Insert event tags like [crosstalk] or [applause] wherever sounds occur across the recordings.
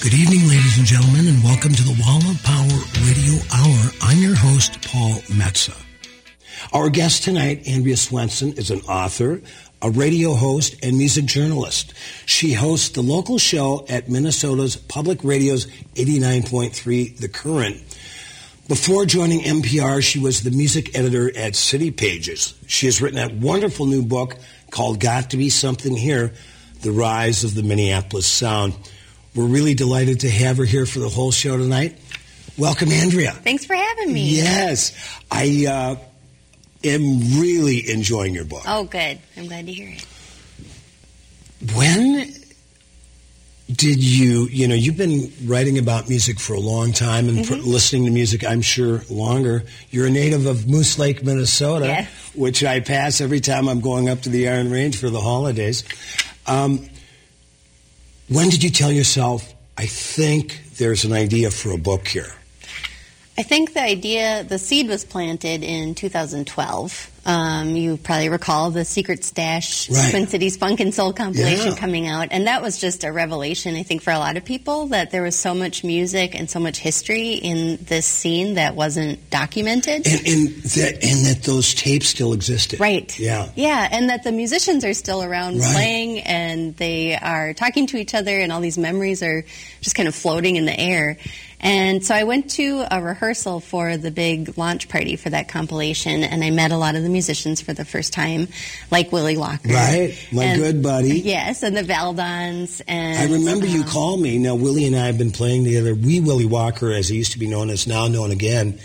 Good evening, ladies and gentlemen, and welcome to the Wall of Power Radio Hour. I'm your host, Paul Metsa. Our guest tonight, Andrea Swensson, is an author, a radio host, and music journalist. She hosts the local show at Minnesota's Public Radio's 89.3 The Current. Before joining NPR, she was the music editor at City Pages. She has written a wonderful new book called Got to Be Something Here The Rise of the Minneapolis Sound. We're really delighted to have her here for the whole show tonight. Welcome, Andrea. Thanks for having me. Yes, I uh, am really enjoying your book. Oh, good. I'm glad to hear it. When did you, you know, you've been writing about music for a long time and Mm-hmm. pr- listening to music, I'm sure, longer. You're a native of Moose Lake, Minnesota, Yes. which I pass every time I'm going up to the Iron Range for the holidays. Um, when did you tell yourself, I think there's an idea for a book here? I think the idea, the seed was planted in 2012. Um, you probably recall the Secret Stash Right. Twin Cities Funk and Soul compilation Yeah. coming out. And that was just a revelation, I think, for a lot of people that there was so much music and so much history in this scene that wasn't documented. And, and that and that those tapes still existed. Right. Yeah. Yeah, and that the musicians are still around Right. playing and they are talking to each other and all these memories are just kind of floating in the air. And so I went to a rehearsal for the big launch party for that compilation and I met a lot of the musicians for the first time, like Willie Walker. Right. My And- good buddy. Yes, and the Valdons and I remember you um, called me. Now Willie and I have been playing together. We Willie Walker, as he used to be known, is now known again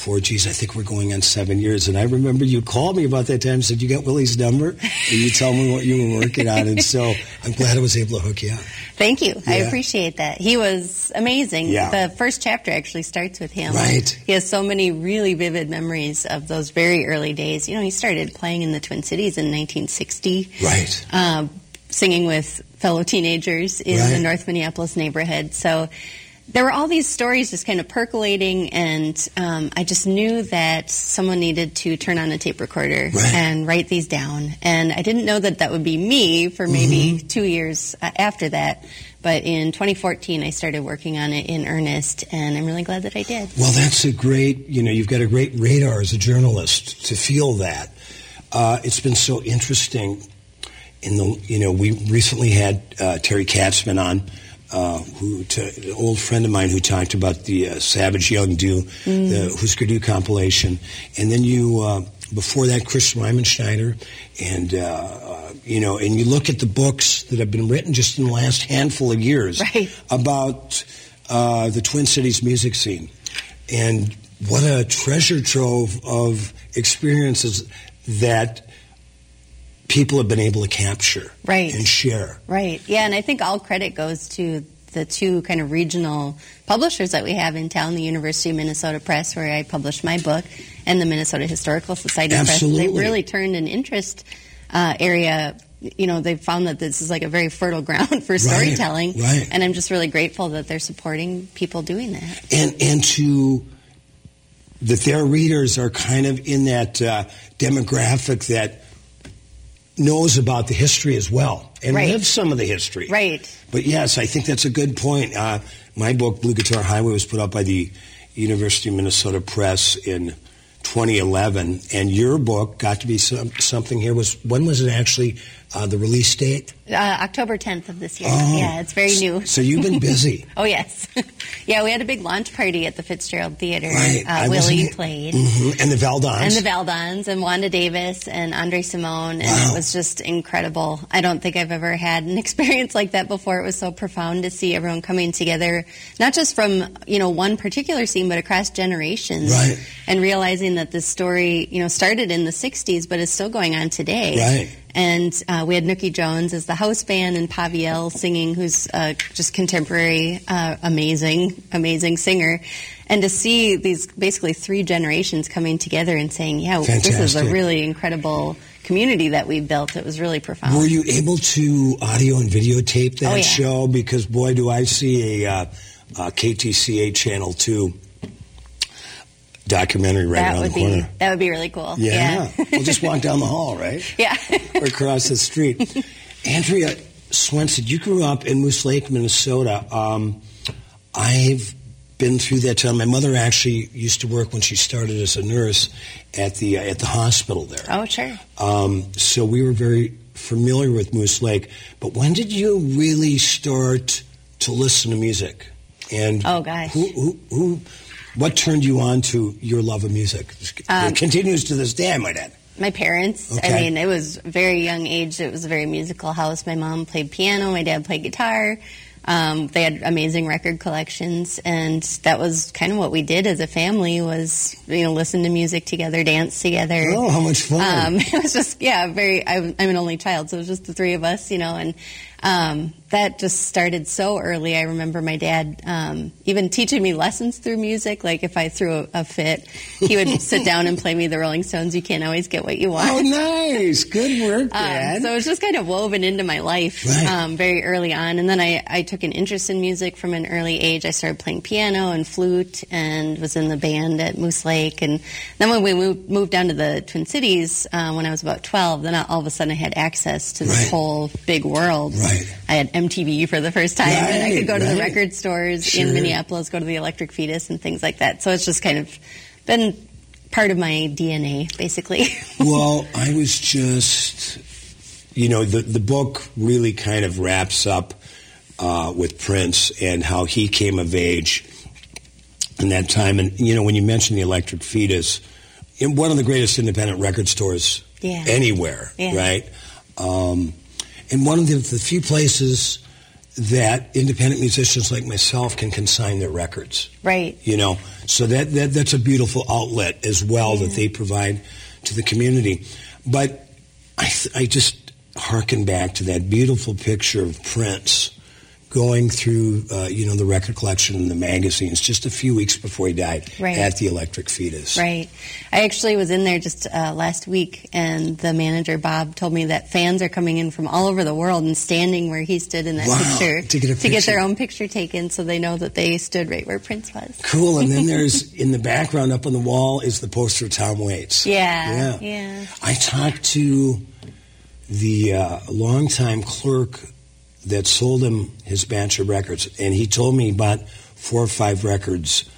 for geez, I think we're going on seven years. And I remember you called me about that time. and Said you got Willie's number, and you tell me what you were working on. And so I'm glad I was able to hook you up. Thank you. I appreciate that. He was amazing. Yeah. The first chapter actually starts with him. Right. He has so many really vivid memories of those very early days. You know, he started playing in the Twin Cities in 1960. Right. Um, singing with fellow teenagers in Right. the North Minneapolis neighborhood. So there were all these stories just kind of percolating, and um, I just knew that someone needed to turn on a tape recorder Right. and write these down. And I didn't know that that would be me for maybe Mm-hmm. two years uh, after that. But in 2014, I started working on it in earnest, and I'm really glad that I did. Well, that's a great. You know, you've got a great radar as a journalist to feel that. Uh, it's been so interesting. In the, you know, we recently had uh, Terry Katzman on, uh, who t- an old friend of mine who talked about the uh, Savage Young Du, the Husker Du compilation, and then you uh, before that Chris Riemenschneider, and uh, uh, you know, and you look at the books that have been written just in the last handful of years [laughs] Right. about uh, the Twin Cities music scene, and what a treasure trove of experiences that people have been able to capture Right. and share. Right. Yeah, and I think all credit goes to the two kind of regional publishers that we have in town, the University of Minnesota Press, where I published my book, and the Minnesota Historical Society Press. Absolutely. They really turned an interest uh, area. You know, they found that this is like a very fertile [laughs] ground for storytelling, right. and I'm just really grateful that they're supporting people doing that. and and to that their readers are kind of in that uh, demographic that knows about the history as well and Right. lives some of the history. Right. But yes, I think that's a good point. Uh, my book, Blue Guitar Highway, was put out by the University of Minnesota Press in 2011, and your book got to be some, something here. Was when was it actually uh, the release date? Uh, October 10th of this year. Oh. Yeah, it's very new. So you've been busy. [laughs] Oh yes, [laughs] yeah. We had a big launch party at the Fitzgerald Theater. Right. Uh, Willie played. Mhm. And the Valdons. And the Valdons and Wanda Davis and Andre Cymone, and Wow. it was just incredible. I don't think I've ever had an [laughs] experience like that before. It was so profound to see everyone coming together, not just from you know one particular scene, but across generations, Right. and realizing that this story you know started in the '60s, but is still going on today. Right. And uh, we had Nooky Jones as the house band and Pavielle singing, who's uh, just contemporary, uh, amazing, amazing singer. And to see these basically three generations coming together and saying, yeah, this is a really incredible community that we built. It was really profound. Were you able to audio and videotape that Oh, yeah. show? Because boy, do I see a uh, uh, KTCA Channel Two documentary right that around would the be corner. that would be really cool. Yeah, we'll just walk down the hall, right, [laughs] yeah. or across the street. [laughs] Andrea, Swensson, you grew up in Moose Lake, Minnesota. Um, I've been through that town. My mother actually used to work when she started as a nurse at the uh, at the hospital there. Oh, sure. Um, so we were very familiar with Moose Lake. But when did you really start to listen to music? And oh gosh, who, who, who what turned you on to your love of music? Um, it continues to this day, I might add. My parents. Okay. I mean, it was very young age. It was a very musical house. My mom played piano. My dad played guitar. Um, they had amazing record collections, and that was kind of what we did as a family was you know listen to music together, dance together. Oh, how much fun! Um, [laughs] it was just yeah, very. I, am an only child, so it was just the three of us, you know, and um, that just started so early. I remember my dad um, even teaching me lessons through music. Like if I threw a, a fit, he would [laughs] sit down and play me the Rolling Stones. You can't always get what you want. Oh, nice, good work, [laughs] um, Dad. Um, so it was just kind of woven into my life right. um, very early on. And then I, I took an interest in music from an early age. I started playing piano and flute, and was in the band at Moose Lake. And then when we moved, moved down to the Twin Cities uh, when I was about twelve, then all of a sudden I had access to this right. whole big world. Right. I had MTV for the first time, right, and I could go to right. the record stores sure. in Minneapolis, go to the Electric Fetus, and things like that. So it's just kind of been part of my DNA, basically. [laughs] well, I was just, you know, the the book really kind of wraps up uh, with Prince and how he came of age in that time. And you know, when you mentioned the Electric Fetus, in one of the greatest independent record stores yeah. anywhere, yeah. right? Um, and one of the, the, few places that independent musicians like myself can consign their records. Right. You know, so that, that that's a beautiful outlet as well yeah. that they provide to the community. But I, th- I just harken back to that beautiful picture of Prince going through, uh, you know, the record collection and the magazines just a few weeks before he died right. at the Electric Fetus. Right. I actually was in there just uh, last week, and the manager Bob told me that fans are coming in from all over the world and standing where he stood in that wow. picture to get, to get their own picture taken, so they know that they stood right where Prince was. Cool. And then there's [laughs] in the background up on the wall is the poster of Tom Waits. Yeah. Yeah. Yeah. I talked to the uh, longtime clerk that sold him his batch of records, and he told me about four or five records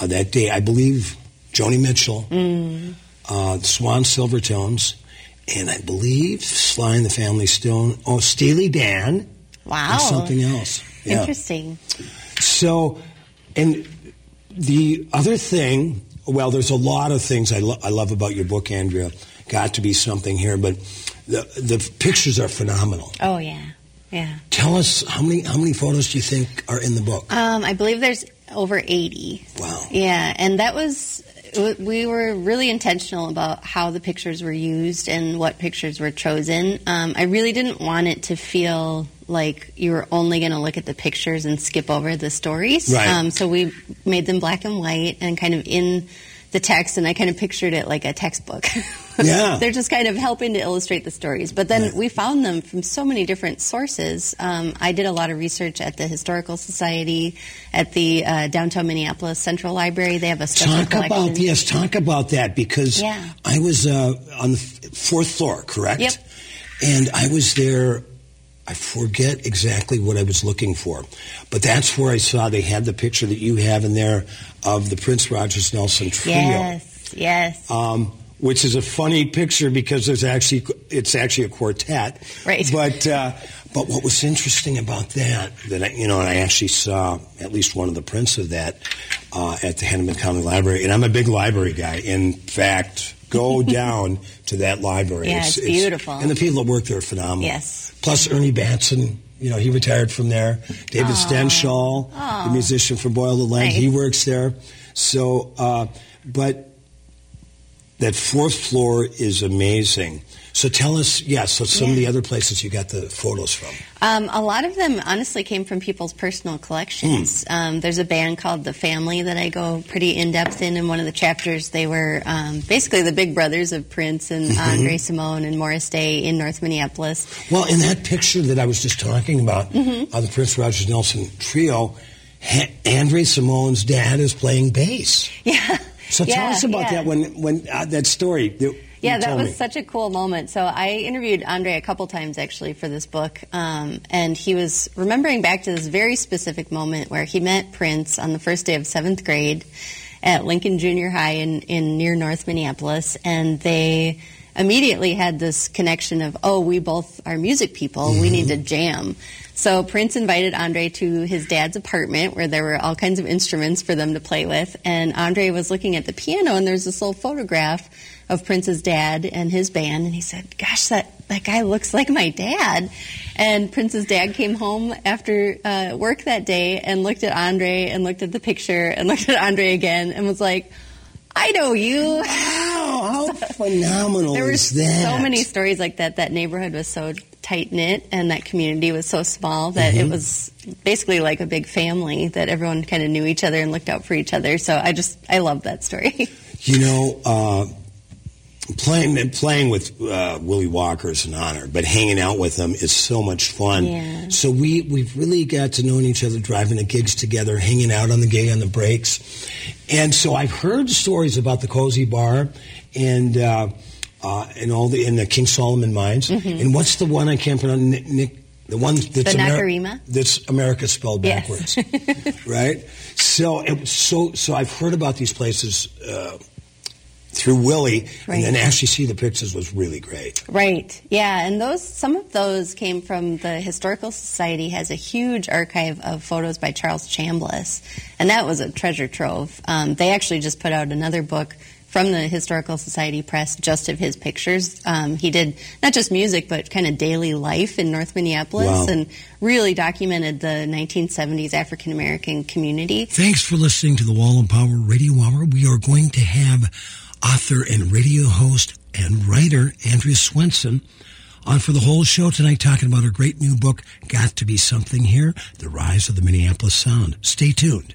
uh, that day. I believe Joni Mitchell, mm. uh, Swan Silvertones, and I believe Sly and the Family Stone. Oh, Steely Dan. Wow. And something else. Yeah. Interesting. So, and the other thing, well, there's a lot of things I, lo- I love about your book, Andrea. Got to be something here, but the the pictures are phenomenal. Oh yeah. Yeah. Tell us how many how many photos do you think are in the book? Um, I believe there's over 80. Wow. Yeah, and that was we were really intentional about how the pictures were used and what pictures were chosen. Um, I really didn't want it to feel like you were only going to look at the pictures and skip over the stories. Right. Um, so we made them black and white and kind of in the text, and I kind of pictured it like a textbook. [laughs] Yeah. They're just kind of helping to illustrate the stories. But then Right. we found them from so many different sources. Um, I did a lot of research at the Historical Society, at the uh, downtown Minneapolis Central Library. They have a special Talk collection. about yes, talk about that because Yeah. I was uh, on the fourth floor, correct? Yep. And I was there. I forget exactly what I was looking for, but that's where I saw they had the picture that you have in there of the Prince Rogers Nelson trio. Yes, yes. um, which is a funny picture because there's actually it's actually a quartet. Right. [laughs] But uh, but what was interesting about that that I, you know and I actually saw at least one of the prints of that uh, at the Hennepin County Library, and I'm a big library guy. In fact, go [laughs] down to that library. Yeah, it's beautiful. and the people that work there are phenomenal. Yes. Plus Ernie Batson. You know, he retired from there. David Aw. Stenshoel, Aw. the musician from Boiled in Lead, Nice. he works there. So, uh, but that fourth floor is amazing. So tell us, yeah, so some of the other places you got the photos from. Um, a lot of them honestly came from people's personal collections. Hmm. Um, there's a band called The Family that I go pretty in depth in. In one of the chapters, they were um, basically the big brothers of Prince and Mm-hmm. Andre Cymone and Morris Day in North Minneapolis. Well, in that picture that I was just talking about, Mm-hmm. uh, the Prince Rogers Nelson trio, ha- Andre Cymone's dad is playing bass. [laughs] Yeah. So tell Yeah, us about yeah. that when when uh, that story. that- Yeah, that was me. such a cool moment. So I interviewed Andre a couple times actually for this book, um, and he was remembering back to this very specific moment where he met Prince on the first day of seventh grade at Lincoln Junior High in, in near North Minneapolis, and they immediately had this connection of, oh, we both are music people, we need to jam. So Prince invited Andre to his dad's apartment where there were all kinds of instruments for them to play with. And Andre was looking at the piano and there's this little photograph of Prince's dad and his band. And he said, gosh, that, that guy looks like my dad. And Prince's dad came home after uh, work that day and looked at Andre and looked at the picture and [laughs] looked at Andre again and was like, I know you. Wow, how [laughs] phenomenal There were so many stories like that. That neighborhood was so tight knit, and that community was so small that Mm-hmm. it was basically like a big family. That everyone kind of knew each other and looked out for each other. So I just I love that story. [laughs] You know, uh, playing playing with uh, Willie Walker is an honor, but hanging out with him is so much fun. Yeah. So we we've really got to know each other, driving to gigs together, hanging out on the gig on the breaks, and so I've heard stories about the cozy bar and. Uh, uh, and all the in the King Solomon mines, and what's the one I can't pronounce? Nick, Nick the one that's Mm-hmm. The Amer- Nacirema? That's America spelled Yes. backwards, [laughs] right? So, it, so, so I've heard about these places uh, through Willie, Right. and then actually see the pictures was really great. Right. Yeah, and those some of those came from the Historical Society has a huge archive of photos by Charles Chambliss, and that was a treasure trove. Um, they actually just put out another book from the Historical Society Press just of his pictures. Um, he did not just music, but kind of daily life in North Minneapolis, Wow. and really documented the 1970s African American community. Thanks for listening to the Wall and Power Radio Hour. We are going to have author and radio host and writer Andrea Swensson on for the whole show tonight talking about her great new book, Got to Be Something Here, The Rise of the Minneapolis Sound. Stay tuned.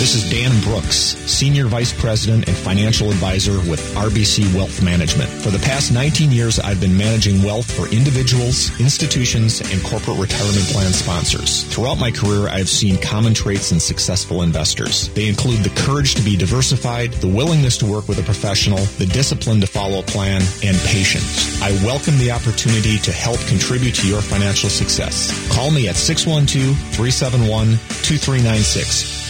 This is Dan Brooks, Senior Vice President and Financial Advisor with RBC Wealth Management. For the past 19 years, I've been managing wealth for individuals, institutions, and corporate retirement plan sponsors. Throughout my career, I have seen common traits in successful investors. They include the courage to be diversified, the willingness to work with a professional, the discipline to follow a plan, and patience. I welcome the opportunity to help contribute to your financial success. Call me at 612 371 2396.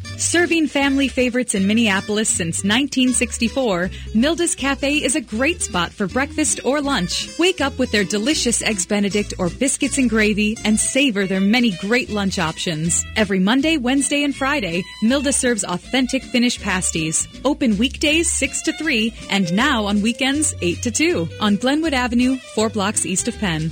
Serving family favorites in Minneapolis since 1964, Milda's Cafe is a great spot for breakfast or lunch. Wake up with their delicious Eggs Benedict or biscuits and gravy and savor their many great lunch options. Every Monday, Wednesday, and Friday, Milda serves authentic Finnish pasties. Open weekdays 6 to 3 and now on weekends 8 to 2 on Glenwood Avenue, 4 blocks east of Penn.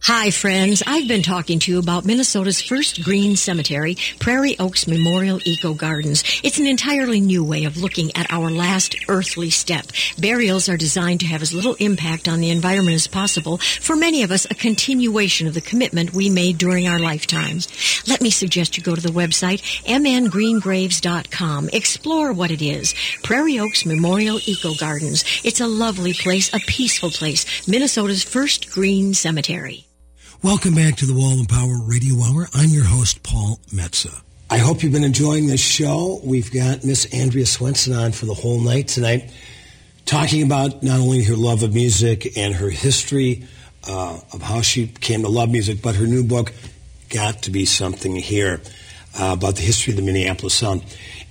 Hi, friends. I've been talking to you about Minnesota's first green cemetery, Prairie Oaks Memorial Eco Gardens. It's an entirely new way of looking at our last earthly step. Burials are designed to have as little impact on the environment as possible. For many of us, a continuation of the commitment we made during our lifetimes. Let me suggest you go to the website mngreengraves.com. Explore what it is. Prairie Oaks Memorial Eco Gardens. It's a lovely place, a peaceful place. Minnesota's first green cemetery. Welcome back to the Wall and Power Radio Hour. I'm your host, Paul Metsa. I hope you've been enjoying this show. We've got Miss Andrea Swensson on for the whole night tonight, talking about not only her love of music and her history uh, of how she came to love music, but her new book, Got to Be Something Here, uh, about the history of the Minneapolis Sound.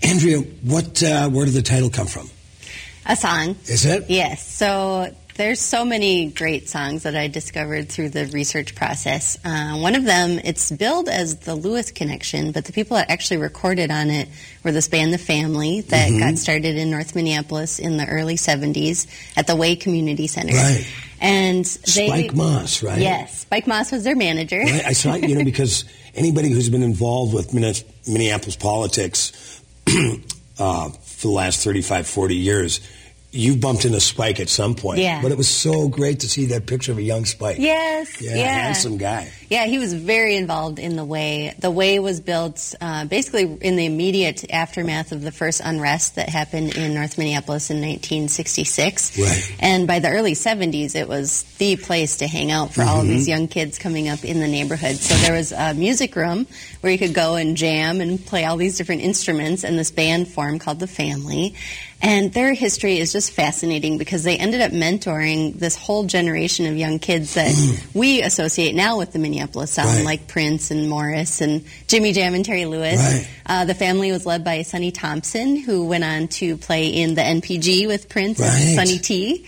Andrea, what, uh, where did the title come from? A song. Is it? Yes. So there's so many great songs that I discovered through the research process. Uh, one of them, it's billed as the Lewis Connection, but the people that actually recorded on it were this band, The Family, that Mhm. got started in North Minneapolis in the early 70s at the Way Community Center. Right. And they, Spike Moss, right? Yes, Spike Moss was their manager. Right? I saw, you know, [laughs] because anybody who's been involved with Minneapolis politics [clears throat] uh, for the last 35, 40 years, you bumped into Spike at some point. Yeah. But it was so great to see that picture of a young Spike. Yes, Yeah, yeah. handsome guy. Yeah, he was very involved in the way. The way was built uh, basically in the immediate aftermath of the first unrest that happened in North Minneapolis in 1966. Right. And by the early 70s, it was the place to hang out for all of these young kids coming up in the neighborhood. So there was a music room where you could go and jam and play all these different instruments, and this band formed called The Family. And their history is just fascinating because they ended up mentoring this whole generation of young kids that we associate now with the Minneapolis Sound, Right. like Prince and Morris and Jimmy Jam and Terry Lewis. Right. Uh, the family was led by Sonny Thompson, who went on to play in the NPG with Prince Right. and Sonny T.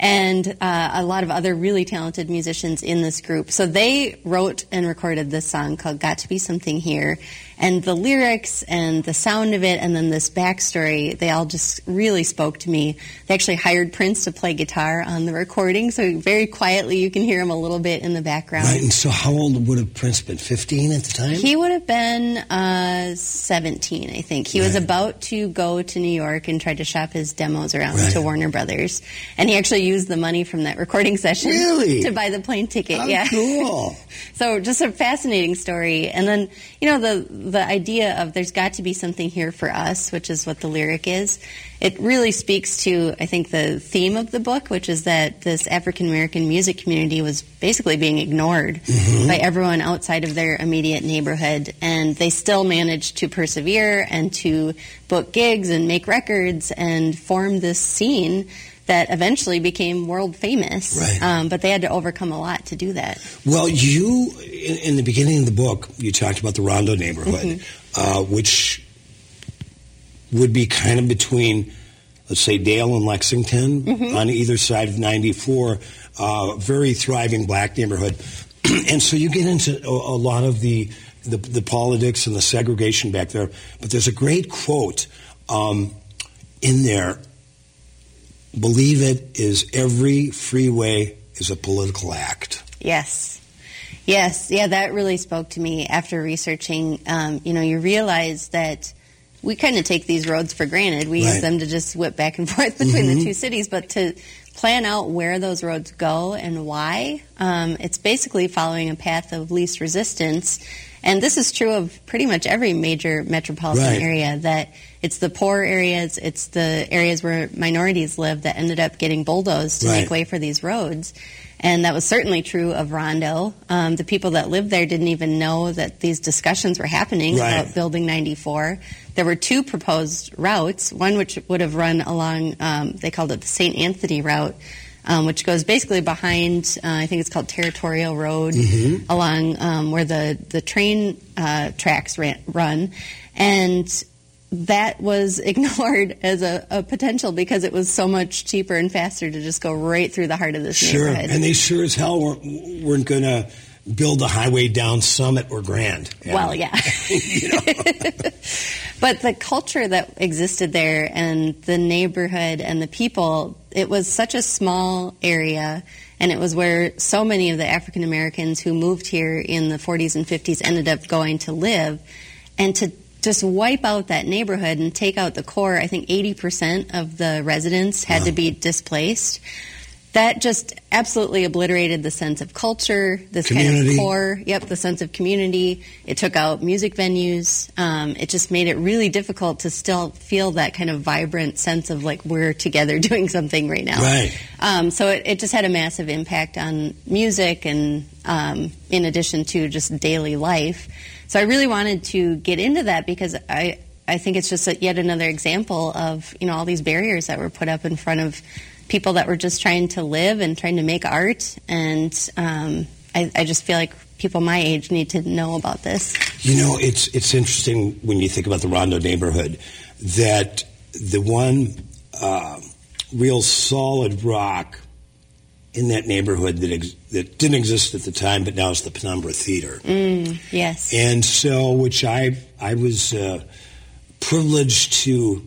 And uh, a lot of other really talented musicians in this group. So they wrote and recorded this song called Got to Be Something Here. And the lyrics and the sound of it and then this backstory, they all just really spoke to me. They actually hired Prince to play guitar on the recording, so very quietly you can hear him a little bit in the background. Right. And so how old would have Prince been? 15 at the time? He would have been uh, 17, I think. He was about to go to New York and try to shop his demos around Right. to Warner Brothers. And he actually used the money from that recording session Really? to buy the plane ticket. How yeah. cool. [laughs] so just a fascinating story. And then, you know, the the idea of there's got to be something here for us, which is what the lyric is. It really speaks to, I think, the theme of the book, which is that this African American music community was basically being ignored Mhm. by everyone outside of their immediate neighborhood, and they still managed to persevere and to book gigs and make records and form this scene that eventually became world famous. Right. Um, but they had to overcome a lot to do that. Well, you, in, in the beginning of the book, you talked about the Rondo neighborhood, Mhm. uh, which would be kind of between, let's say, Dale and Lexington Mhm. on either side of 94, uh, very thriving black neighborhood. [clears throat] and so you get into a, a lot of the, the, the politics and the segregation back there. But there's a great quote um, in there believe it is every freeway is a political act. Yes. Yes. Yeah, that really spoke to me after researching. Um, you know, you realize that we kind of take these roads for granted. We use them to just whip back and [laughs] forth between Mhm. the two cities, but to plan out where those roads go and why, um, it's basically following a path of least resistance. And this is true of pretty much every major metropolitan Right. area that it's the poor areas, it's the areas where minorities live that ended up getting bulldozed to Right. make way for these roads. And that was certainly true of Rondo. Um, the people that lived there didn't even know that these discussions were happening Right. about building 94. There were two proposed routes, one which would have run along, um, they called it the St. Anthony route, um, which goes basically behind, uh, I think it's called Territorial Road, Mhm. along um, where the, the train uh, tracks ran, run. And that was [laughs] ignored as a, a potential because it was so much cheaper and faster to just go right through the heart of this Sure, neighborhood. and they sure as hell weren't, weren't going to build a highway down Summit or Grand. Well, yeah. [laughs] [laughs] but the culture that existed there and the neighborhood and the people, it was such a small area and it was where so many of the African Americans who moved here in the 40s and 50s ended up going to live. And to just wipe out that neighborhood and take out the core, I think 80% of the residents had wow. to be displaced that just absolutely obliterated the sense of culture, this community. kind of core. Yep, the sense of community. It took out music venues. Um, it just made it really difficult to still feel that kind of vibrant sense of like we're together [laughs] doing something right now. Right. Um, so it, it, just had a massive impact on music, and um, in addition to just daily life. So I really wanted to get into that because I I think it's just a, yet another example of you know all these barriers that were put up in front of people that were just trying to live and trying to make art. And um, I, I, just feel like people my age need to know about this. You know, it's it's interesting when you think about the Rondo neighborhood that the one uh, real solid rock in that neighborhood that ex- that didn't exist at the time, but now is the Penumbra Theater. Mm, yes, and so which I I was uh, privileged to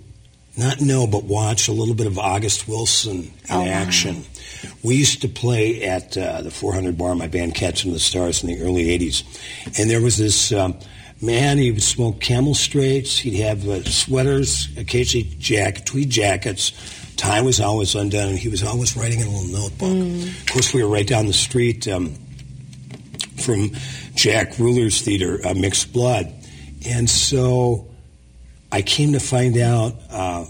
not know, but watch a little bit of August Wilson in oh, action. Wow. We used to play at uh, the 400 bar, my band Catching the Stars in the early 80s. And there was this um, man, he would smoke camel straights, he'd have uh, sweaters, occasionally jacket, tweed jackets. Tie was always undone, and he was always writing in a little notebook. Mm. Of course, we were right down the street um, from Jack Reuler's theater, uh, Mixed Blood. And so I came to find out uh,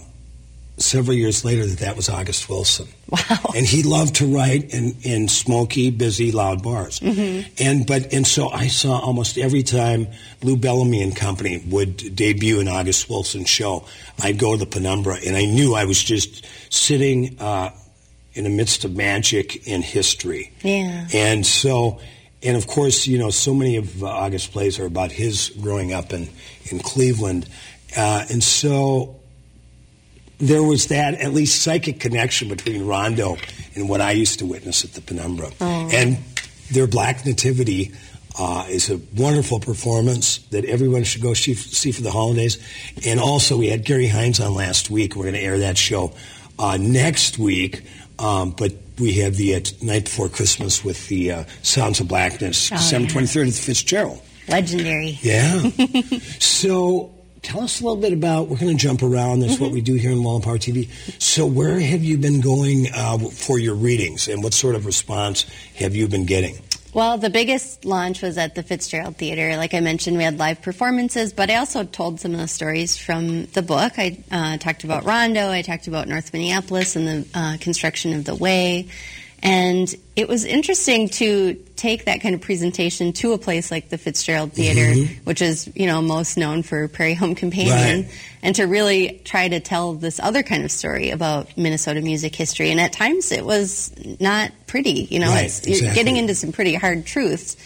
several years later that that was August Wilson. Wow! And he loved to write in, in smoky, busy, loud bars. Mm-hmm. And but and so I saw almost every time Lou Bellamy and Company would debut an August Wilson show, I'd go to the Penumbra, and I knew I was just sitting uh, in the midst of magic and history. Yeah. And so. And of course, you know, so many of uh, August plays are about his growing up in, in Cleveland. Uh, and so there was that at least psychic connection between Rondo and what I used to witness at the Penumbra. Oh. And their Black Nativity uh, is a wonderful performance that everyone should go see, see, for the holidays. And also, we had Gary Hines on last week. We're going to air that show uh, next week. Um, but we have the uh, night before Christmas with the uh, Sounds of Blackness, oh, December yeah. 23rd at the Fitzgerald. Legendary. Yeah. [laughs] so tell us a little bit about. We're going to jump around. That's mm-hmm. what we do here in Wallen Power TV. So, where have you been going uh, for your readings, and what sort of response have you been getting? Well, the biggest launch was at the Fitzgerald Theater. Like I mentioned, we had live performances, but I also told some of the stories from the book. I uh, talked about Rondo, I talked about North Minneapolis and the uh, construction of the way. And it was interesting to take that kind of presentation to a place like the Fitzgerald Theater, mm-hmm. which is, you know, most known for Prairie Home Companion, right. and to really try to tell this other kind of story about Minnesota music history. And at times it was not pretty, you know, right, exactly. you're getting into some pretty hard truths.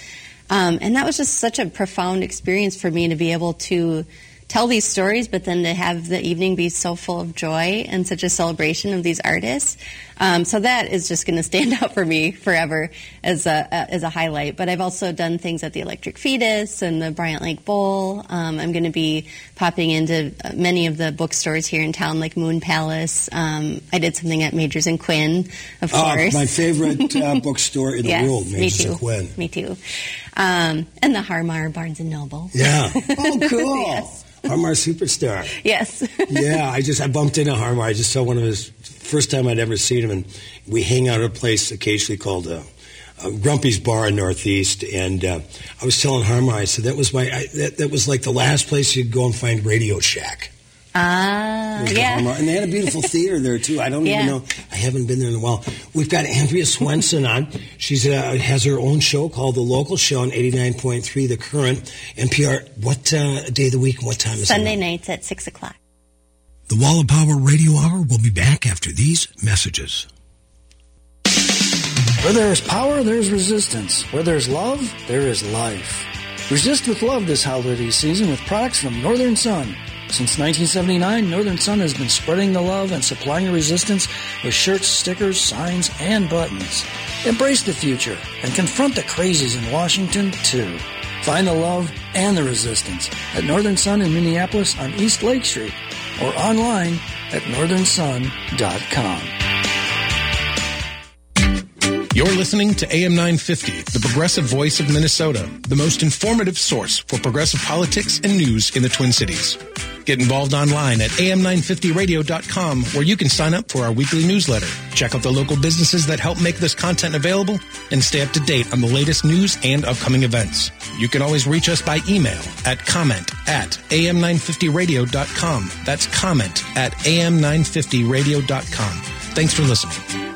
Um, and that was just such a profound experience for me to be able to tell these stories, but then to have the evening be so full of joy and such a celebration of these artists. Um, so that is just going to stand [laughs] out for me forever as a, as a highlight. But I've also done things at the Electric Fetus and the Bryant Lake Bowl. Um, I'm going to be popping into many of the bookstores here in town, like Moon Palace. Um, I did something at Magers and Quinn, of oh, course. My favorite [laughs] uh, bookstore in the yes, world, Magers and Quinn. Me too. Um, and the Harmar Barnes and Noble. Yeah. [laughs] Oh, cool. yes. Harmar superstar. Yes. yeah, I just I bumped into Harmar. I just saw one of his first time I'd ever seen him, and we hang out at a place occasionally called uh, uh, Grumpy's Bar in Northeast. And uh, I was telling Harmar, I said that was my I, that, that was like the last place you'd go and find Radio Shack. Ah, yeah. And they had a beautiful [laughs] theater there too. I don't yeah. even know. I haven't been there in a while. We've got Andrea Swensson on. She's uh, has her own show called The Local Show on eighty nine point three, The Current NPR. What uh, day of the week and what time is Sunday it? Sunday nights at six o'clock. The Wall of Power Radio Hour will be back after these messages. Where there is power, there is resistance. Where there is love, there is life. Resist with love this holiday season with products from Northern Sun. Since 1979, Northern Sun has been spreading the love and supplying resistance with shirts, stickers, signs, and buttons. Embrace the future and confront the crazies in Washington, too. Find the love and the resistance at Northern Sun in Minneapolis on East Lake Street or online at northernsun.com. You're listening to AM 950, the progressive voice of Minnesota, the most informative source for progressive politics and news in the Twin Cities. Get involved online at am950radio.com where you can sign up for our weekly newsletter, check out the local businesses that help make this content available, and stay up to date on the latest news and upcoming events. You can always reach us by email at comment at am950radio.com. That's comment at am950radio.com. Thanks for listening.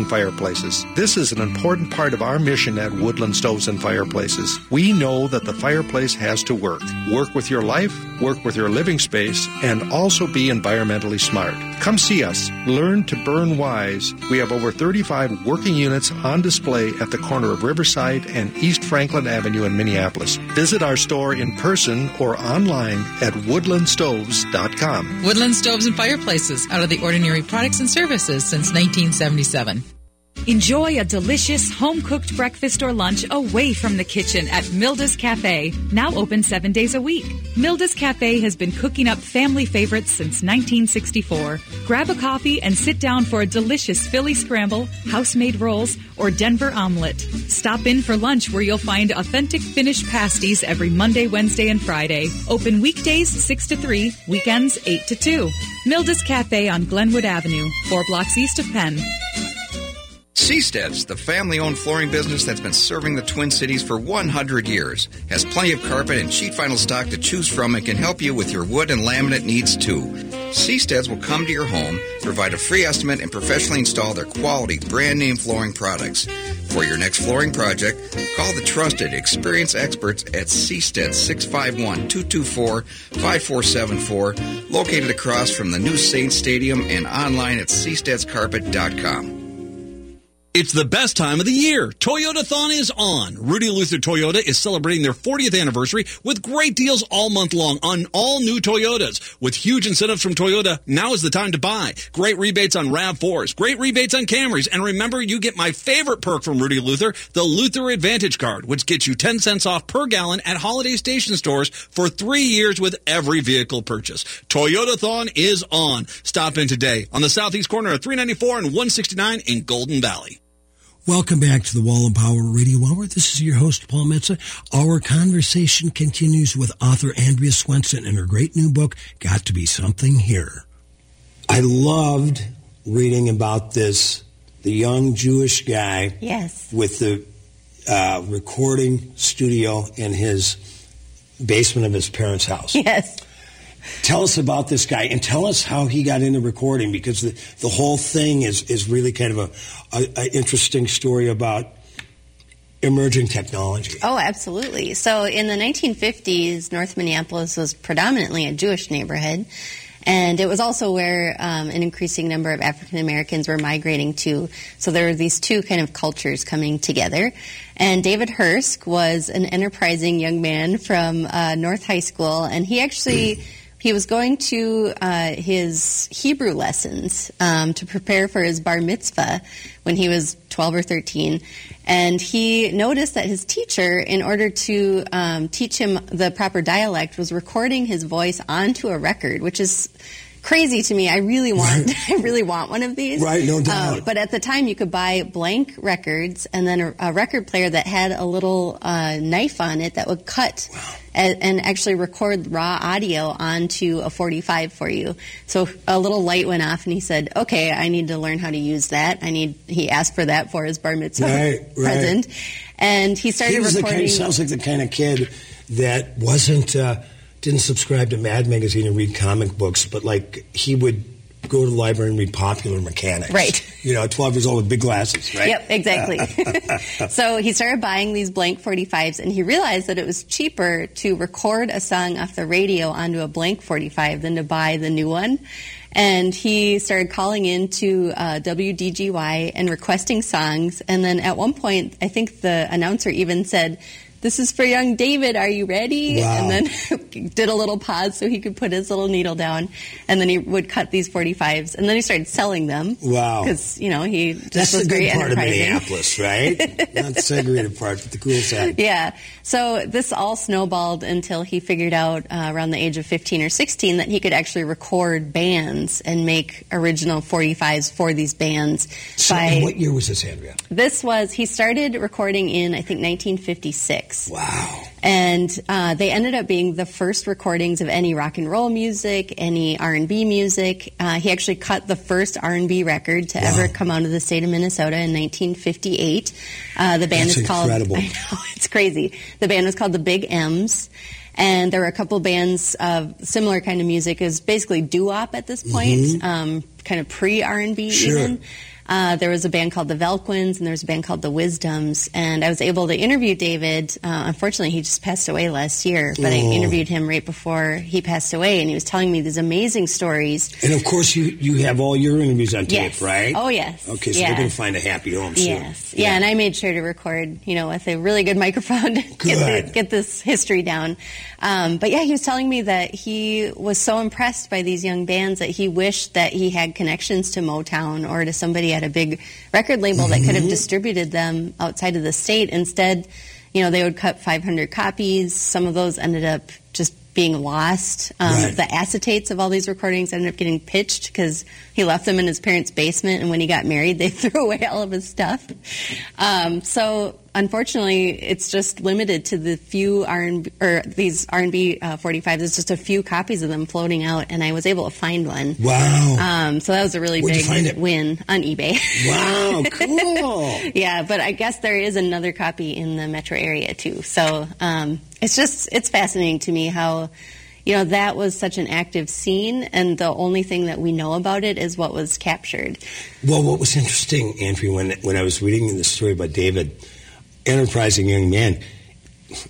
fireplaces. This is an important part of our mission at Woodland Stoves and Fireplaces. We know that the fireplace has to work. Work with your life, work with your living space, and also be environmentally smart. Come see us. Learn to burn wise. We have over 35 working units on display at the corner of Riverside and East Franklin Avenue in Minneapolis. Visit our store in person or online at woodlandstoves.com. Woodland Stoves and Fireplaces, out of the ordinary products and services since 1977. Enjoy a delicious home cooked breakfast or lunch away from the kitchen at Milda's Cafe, now open seven days a week. Milda's Cafe has been cooking up family favorites since 1964. Grab a coffee and sit down for a delicious Philly scramble, house made rolls, or Denver omelet. Stop in for lunch where you'll find authentic Finnish pasties every Monday, Wednesday, and Friday. Open weekdays 6 to 3, weekends 8 to 2. Milda's Cafe on Glenwood Avenue, four blocks east of Penn. Seasteads, the family owned flooring business that's been serving the Twin Cities for 100 years, has plenty of carpet and sheet vinyl stock to choose from and can help you with your wood and laminate needs too. Seasteads will come to your home, provide a free estimate, and professionally install their quality brand name flooring products. For your next flooring project, call the trusted, experienced experts at Seastead 651 224 5474, located across from the new Saints Stadium and online at seasteadscarpet.com. It's the best time of the year. Toyotathon is on. Rudy Luther Toyota is celebrating their 40th anniversary with great deals all month long on all new Toyotas. With huge incentives from Toyota, now is the time to buy. Great rebates on RAV4s, great rebates on Camrys, and remember you get my favorite perk from Rudy Luther, the Luther Advantage Card, which gets you 10 cents off per gallon at holiday station stores for three years with every vehicle purchase. Toyotathon is on. Stop in today on the southeast corner of 394 and 169 in Golden Valley. Welcome back to the Wall and Power Radio Hour. This is your host, Paul Metsa. Our conversation continues with author Andrea Swensson and her great new book, Got to Be Something Here. I loved reading about this, the young Jewish guy. Yes. With the uh, recording studio in his basement of his parents' house. Yes. Tell us about this guy and tell us how he got into recording because the, the whole thing is, is really kind of a, a, a interesting story about emerging technology. Oh, absolutely. So in the 1950s, North Minneapolis was predominantly a Jewish neighborhood. And it was also where um, an increasing number of African Americans were migrating to. So there were these two kind of cultures coming together. And David Hersk was an enterprising young man from uh, North High School, and he actually. [clears throat] He was going to uh, his Hebrew lessons um, to prepare for his bar mitzvah when he was 12 or 13. And he noticed that his teacher, in order to um, teach him the proper dialect, was recording his voice onto a record, which is crazy to me. I really want, right. [laughs] I really want one of these. Right, no doubt. Um, but at the time, you could buy blank records and then a, a record player that had a little uh, knife on it that would cut wow. And, and, actually record raw audio onto a 45 for you. So a little light went off, and he said, "Okay, I need to learn how to use that. I need." He asked for that for his bar mitzvah right, present, right. and he started he was recording. The kind, sounds like the kind of kid that wasn't. Uh, didn't subscribe to Mad Magazine and read comic books, but like he would go to the library and read Popular Mechanics. Right. You know, 12 years old with big glasses, right? Yep, exactly. [laughs] [laughs] so he started buying these blank 45s and he realized that it was cheaper to record a song off the radio onto a blank 45 than to buy the new one. And he started calling into uh, WDGY and requesting songs. And then at one point, I think the announcer even said, this is for young David. Are you ready? Wow. And then [laughs] did a little pause so he could put his little needle down. And then he would cut these 45s. And then he started selling them. Wow. Because, you know, he just That's was the good part of. Minneapolis, right? [laughs] Not the segregated part, but the cool side. Yeah. So this all snowballed until he figured out uh, around the age of 15 or 16 that he could actually record bands and make original 45s for these bands. So, by what year was this, Andrea? this was he started recording in I think 1956. Wow. And uh, they ended up being the first recordings of any rock and roll music, any R and B music. Uh, he actually cut the first R and B record to ever come out of the state of Minnesota in 1958. Uh, the band That's is called. incredible. [laughs] I know it's crazy. The band was called the Big M's. And there were a couple bands of similar kind of music. It was basically doo-wop at this point, Mhm. um, kind of pre-R&B Sure. even. Uh, there was a band called the Velquins, and there was a band called the Wisdoms. And I was able to interview David. Uh, unfortunately, he just passed away last year, but I Oh. interviewed him right before he passed away, and he was telling me these amazing stories. And of course, you, you have all your interviews on tape, Yes. right? Oh, yes. Okay, so Yeah. they're going to find a happy home soon. Yes, yeah. and I made sure to record, you know, with a really good [laughs] microphone to get, the, get this history down. Um, but yeah, he was telling me that he was so impressed by these young bands that he wished that he had connections to Motown or to somebody at a big record label that could have Mhm. distributed them outside of the state. Instead, you know, they would cut 500 copies. Some of those ended up just being lost. Um, Right. The acetates of all these recordings ended up getting pitched because he left them in his parents' basement, and when he got married, they [laughs] threw away all of his stuff. Um, so unfortunately, it's just limited to the few R and or these R and B uh, 45s. There's just a few copies of them floating out, and I was able to find one. Wow. Um, so that was a really Where'd big win on eBay. Wow, [laughs] cool. yeah, but I guess there is another copy in the metro area too. So um, it's just it's fascinating to me how you know that was such an active scene, and the only thing that we know about it is what was captured. Well, what was interesting, Andrew, when when I was reading the story about David, enterprising young man,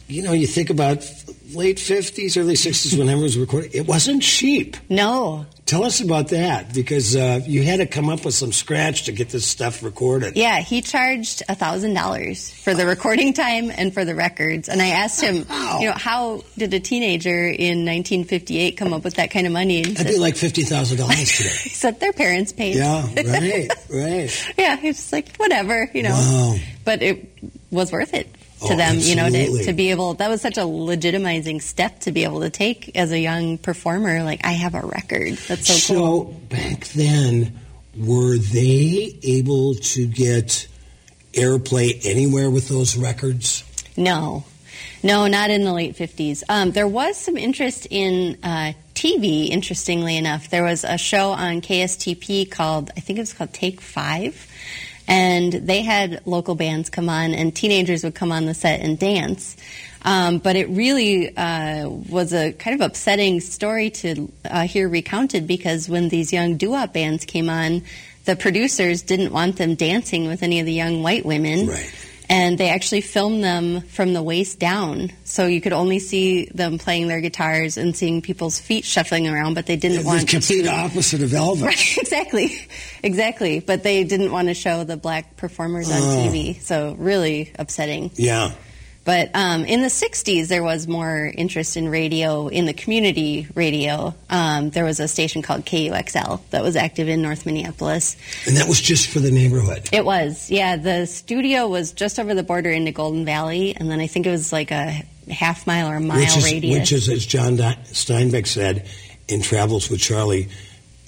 you know, you think about late fifties, early sixties, when it was recorded, it wasn't cheap. No. Tell us about that because uh, you had to come up with some scratch to get this stuff recorded. Yeah, he charged a thousand dollars for the recording time and for the records. And I asked him, you know, how did a teenager in 1958 come up with that kind of money? That'd said, be like fifty thousand dollars [laughs] today. he said their parents paid. yeah, [laughs] right, right. yeah, he's like whatever, you know. Wow. But it was worth it to Oh, them, you know, to, to be able. That was such a legitimizing step to be able to take as a young performer. Like I have a record. That's so, So cool. So back then, were they able to get airplay anywhere with those records? No, no, not in the late 50s. Um, there was some interest in uh, TV, interestingly enough. There was a show on KSTP called, I think it was called Take Five. And they had local bands come on, and teenagers would come on the set and dance. Um, but it really uh, was a kind of upsetting story to uh, hear recounted because when these young doo-wop bands came on, the producers didn't want them dancing with any of the young white women Right. And they actually filmed them from the waist down so you could only see them playing their guitars and seeing people's feet shuffling around but they didn't The want complete to opposite of [laughs] Elvis. right exactly exactly but they didn't want to show the black performers on Oh. tv so really upsetting Yeah. But um, in the 60s, there was more interest in radio, in the community radio. Um, there was a station called KUXL that was active in North Minneapolis. And that was just for the neighborhood. It was, yeah. The studio was just over the border into Golden Valley, and then I think it was like a half mile or a mile which is, radius. which is, as John Steinbeck said in Travels with Charlie,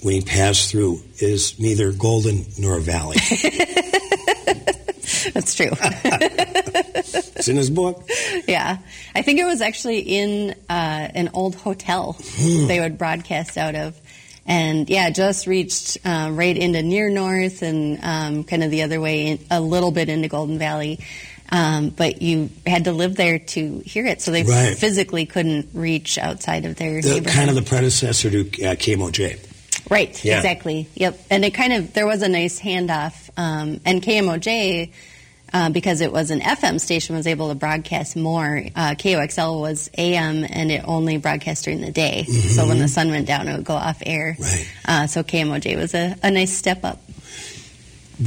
when he passed through, is neither golden nor a valley. [laughs] That's true. [laughs] it's in his book. yeah. I think it was actually in uh, an old hotel Hmm. they would broadcast out of. And yeah, just reached uh, right into near north and um, kind of the other way, in, a little bit into Golden Valley. Um, but you had to live there to hear it, so they Right. physically couldn't reach outside of their The, neighborhood. kind of the predecessor to uh, KMOJ. Right, Yeah. exactly. Yep. And it kind of, there was a nice handoff. Um, and KMOJ, uh, because it was an FM station, was able to broadcast more. Uh, KUXL was AM and it only broadcast during the day. So when the sun went down, it would go off air. Right. Uh, so KMOJ was a, a nice step up.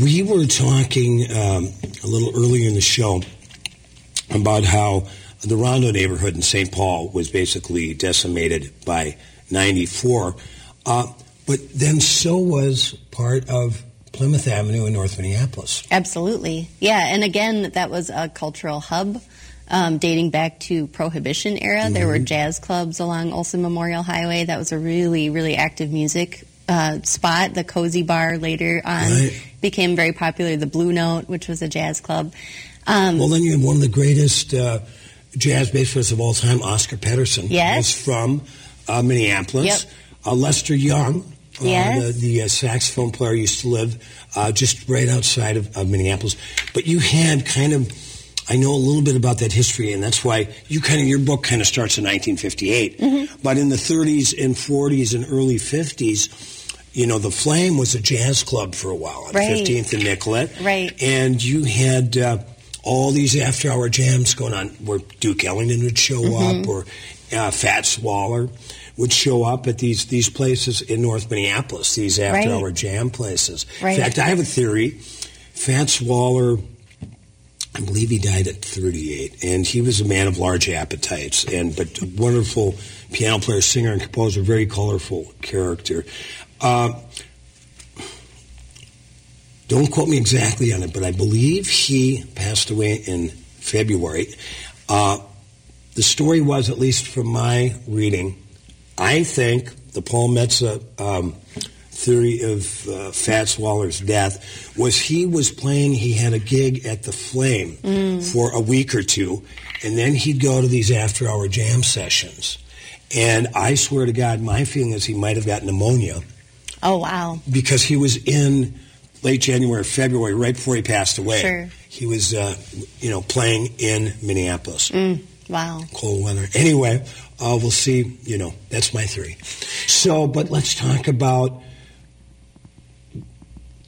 We were talking um, a little earlier in the show about how the Rondo neighborhood in St. Paul was basically decimated by 94. Uh, but then so was part of Plymouth Avenue in North Minneapolis. Absolutely. Yeah. And again, that was a cultural hub. Um, dating back to Prohibition era, there were jazz clubs along Olson Memorial Highway. That was a really, really active music uh, spot. The Cozy Bar later on Right. became very popular. The Blue Note, which was a jazz club. Um, Well, then you have one of the greatest uh, jazz bassists of all time, Oscar Peterson. Yes. Was from uh, Minneapolis. Yep. Uh, Lester Young, Yes. the, the uh, saxophone player, used to live uh, just right outside of, of Minneapolis. But you had kind of, I know a little bit about that history, and that's why you kind of, your book kind of starts in 1958. Mm-hmm. But in the 30s and 40s and early 50s, you know, the Flame was a jazz club for a while on Right. 15th and Nicollet. Right. And you had uh, all these after hour jams going on where Duke Ellington would show Mm-hmm. up or uh, Fats Waller would show up at these, these places in North Minneapolis, these after hour Right. jam places. Right. In fact, I have a theory. Fats Waller, I believe he died at 38, and he was a man of large appetites, and but a wonderful piano player, singer, and composer, very colorful character. Uh, don't quote me exactly on it, but I believe he passed away in February. Uh, the story was, at least from my reading, I think the Paul Metsa um, theory of uh, Fats Waller's death was he was playing, he had a gig at the Flame for a week or two, and then he'd go to these after hour jam sessions. And I swear to God, my feeling is he might have got pneumonia oh, wow. because he was in late January, February, right before he passed away. Sure. He was, uh, you know, playing in Minneapolis. Mm, wow. Cold weather. Anyway, uh, we'll see. You know, that's my theory. So, but let's talk about.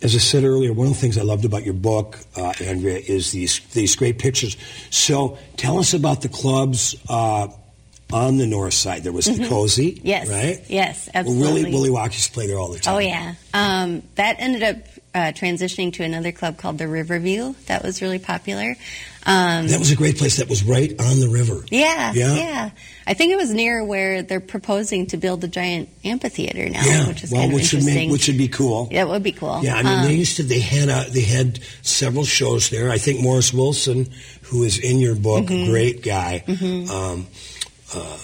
As I said earlier, one of the things I loved about your book, uh, Andrea, is these these great pictures. So, tell us about the clubs uh, on the north side. There was the Cozy, Mm-hmm. Yes. right? Yes, Well, absolutely. Willie Willie Watkins played there all the time. Oh yeah, um, that ended up uh, transitioning to another club called the Riverview. That was really popular. Um, That was a great place. That was right on the river. yeah, Yeah? yeah, I think it was near where they're proposing to build a giant amphitheater now, Yeah, which is well, kind of which would interesting. make which would be cool. that would be cool. Yeah, I mean, Um, they used to. They had a, they had several shows there. I think Morris Wilson, who is in your book, Mm-hmm. great guy, um, uh,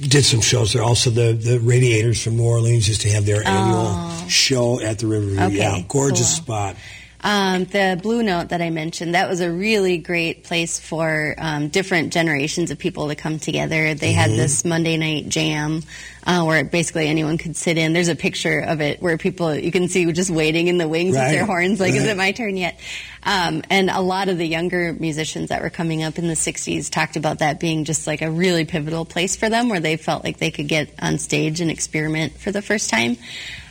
did some shows there. Also, the the Radiators from New Orleans used to have their annual show at the Riverview. Oh. Okay, yeah, gorgeous cool. spot. Um, the Blue Note that I mentioned, that was a really great place for um, different generations of people to come together. They had Mm-hmm. this Monday night jam uh, where basically anyone could sit in. There's a picture of it where people, you can see just waiting in the wings with their horns, like, is it my turn yet? Um, and a lot of the younger musicians that were coming up in the 60s talked about that being just like a really pivotal place for them where they felt like they could get on stage and experiment for the first time.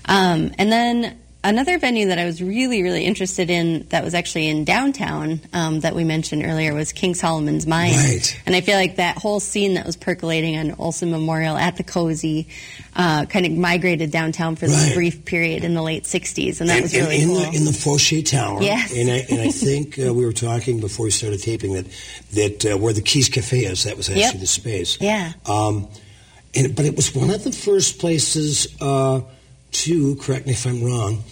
Um, and then another venue that I was really, really interested in that was actually in downtown um, that we mentioned earlier was King Solomon's Mine. Right. And I feel like that whole scene that was percolating on Olson Memorial at the Cozy uh, kind of migrated downtown for this Right. brief period in the late 60s. And that And, was really in cool. the in the Foshay Tower. Yes. And I, and I [laughs] think uh, we were talking before we started taping that that uh, where the Keys Cafe is, that was actually Yep. the space. yeah. Um, and, but it was one of the first places to, correct me if I'm wrong,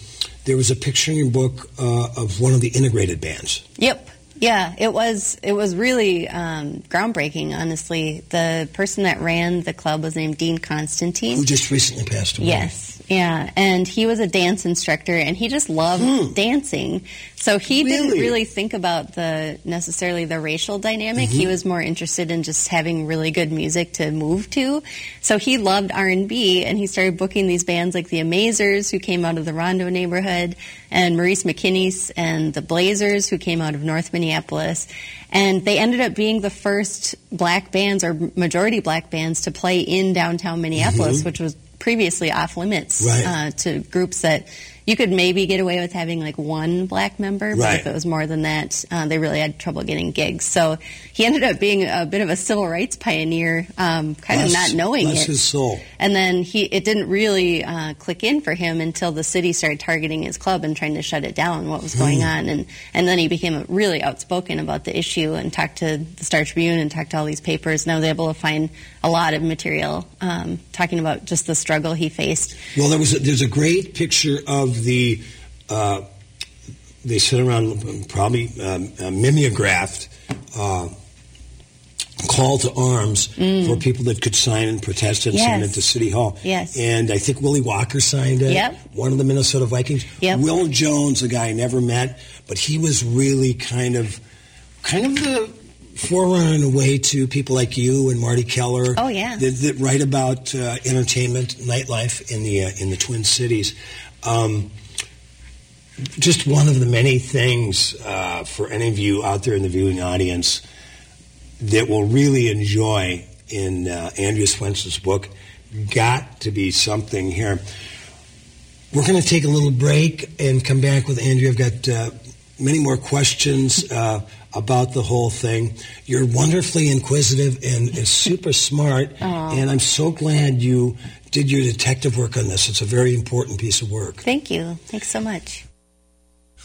there was a picture in your book uh, of one of the integrated bands. Yep. Yeah, it was it was really um, groundbreaking. Honestly, the person that ran the club was named Dean Constantine. Who just recently passed away. Yes, yeah, and he was a dance instructor, and he just loved dancing. So he didn't Hmm. Really? really think about the necessarily the racial dynamic. Mm-hmm. He was more interested in just having really good music to move to. So he loved R and B, and he started booking these bands like the Amazers, who came out of the Rondo neighborhood, and Maurice McKinney's and the Blazers, who came out of North Minneapolis. And they ended up being the first black bands or majority black bands to play in downtown Minneapolis, which was previously off limits Right. uh, to groups that you could maybe get away with having like one black member, but Right. if it was more than that, uh, they really had trouble getting gigs. So he ended up being a bit of a civil rights pioneer, um, kind of not knowing bless it. his soul. And then he, it didn't really uh, click in for him until the city started targeting his club and trying to shut it down. What was going Hmm. on, and and then he became really outspoken about the issue and talked to the Star Tribune and talked to all these papers. And I was able to find a lot of material um, talking about just the struggle he faced. Well, there was a, there's a great picture of the. Uh, they sit around, probably um, uh, mimeographed uh, call to arms for people that could sign and protest and send Yes. it to City Hall. Yes. And I think Willie Walker signed it. Yep. One of the Minnesota Vikings. Yep. Will Jones, a guy I never met, but he was really kind of, kind of the forerunner in a way to people like you and Marty Keller. Oh, yeah. That, that write about uh, entertainment, nightlife in the uh, in the Twin Cities. Um, just one of the many things uh, for any of you out there in the viewing audience that will really enjoy in uh, Andrea Swensson's book. Got to be something here. We're going to take a little break and come back with Andrea. I've got uh, many more questions uh, about the whole thing. You're wonderfully inquisitive and, super smart, Aw. and I'm so glad you did your detective work on this. It's a very important piece of work. Thank you. Thanks so much.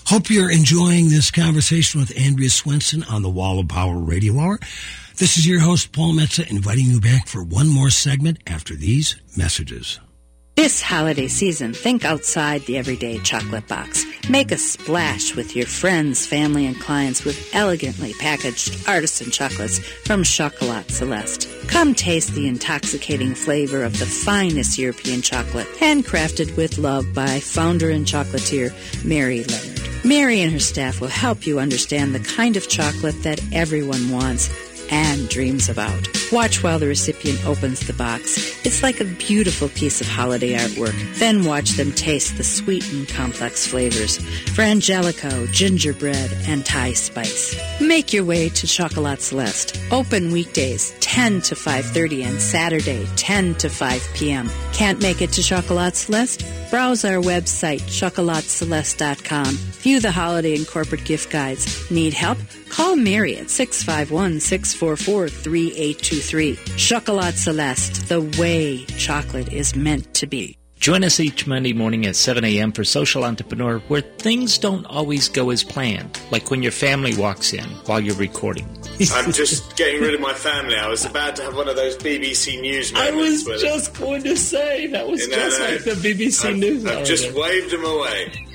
Hope you're enjoying this conversation with Andrea Swensson on the Wall of Power Radio Hour. This is your host, Paul Metsa, inviting you back for one more segment after these messages. This holiday season, think outside the everyday chocolate box. Make a splash with your friends, family, and clients with elegantly packaged artisan chocolates from Chocolat Celeste. Come taste the intoxicating flavor of the finest European chocolate, handcrafted with love by founder and chocolatier Mary Leonard. Mary and her staff will help you understand the kind of chocolate that everyone wants and dreams about. Watch while the recipient opens the box. It's like a beautiful piece of holiday artwork. Then watch them taste the sweet and complex flavors. Frangelico, gingerbread, and Thai spice. Make your way to Chocolat Celeste. Open weekdays 10 to 5.30 and Saturday 10 to 5 p.m. Can't make it to Chocolat Celeste? Browse our website, chocolatceleste.com. View the holiday and corporate gift guides. Need help? Call Mary at 651-644-3823. Chocolat Celeste, the way chocolate is meant to be. Join us each Monday morning at 7 a.m. for Social Entrepreneur, where things don't always go as planned, like when your family walks in while you're recording. I'm just getting rid of my family. I was about to have one of those BBC News moments. I was just going to say that was No, just no. like the BBC I've, News. I've just waved them away.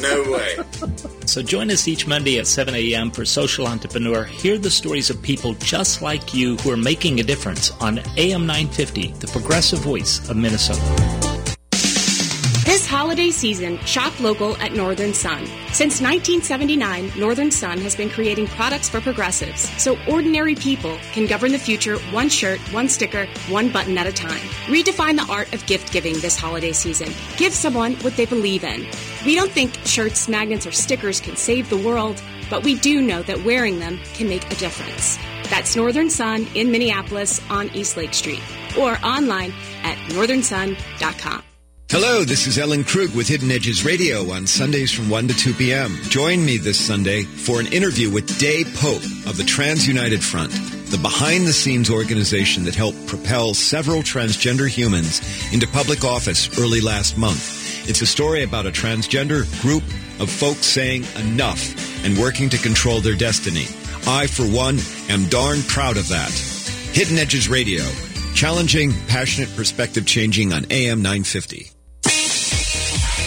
No way. So join us each Monday at 7 a.m. for Social Entrepreneur. Hear the stories of people just like you who are making a difference on AM 950, the progressive voice of Minnesota. This holiday season, shop local at Northern Sun. Since 1979, Northern Sun has been creating products for progressives so ordinary people can govern the future one shirt, one sticker, one button at a time. Redefine the art of gift giving this holiday season. Give someone what they believe in. We don't think shirts, magnets, or stickers can save the world, but we do know that wearing them can make a difference. That's Northern Sun in Minneapolis on East Lake Street or online at northernsun.com. Hello, this is Ellen Krug with Hidden Edges Radio on Sundays from 1 to 2 p.m. Join me this Sunday for an interview with Day Pope of the Trans United Front, the behind the scenes organization that helped propel several transgender humans into public office early last month. It's a story about a transgender group of folks saying enough and working to control their destiny. I, for one, am darn proud of that. Hidden Edges Radio, challenging, passionate, perspective changing on AM 950.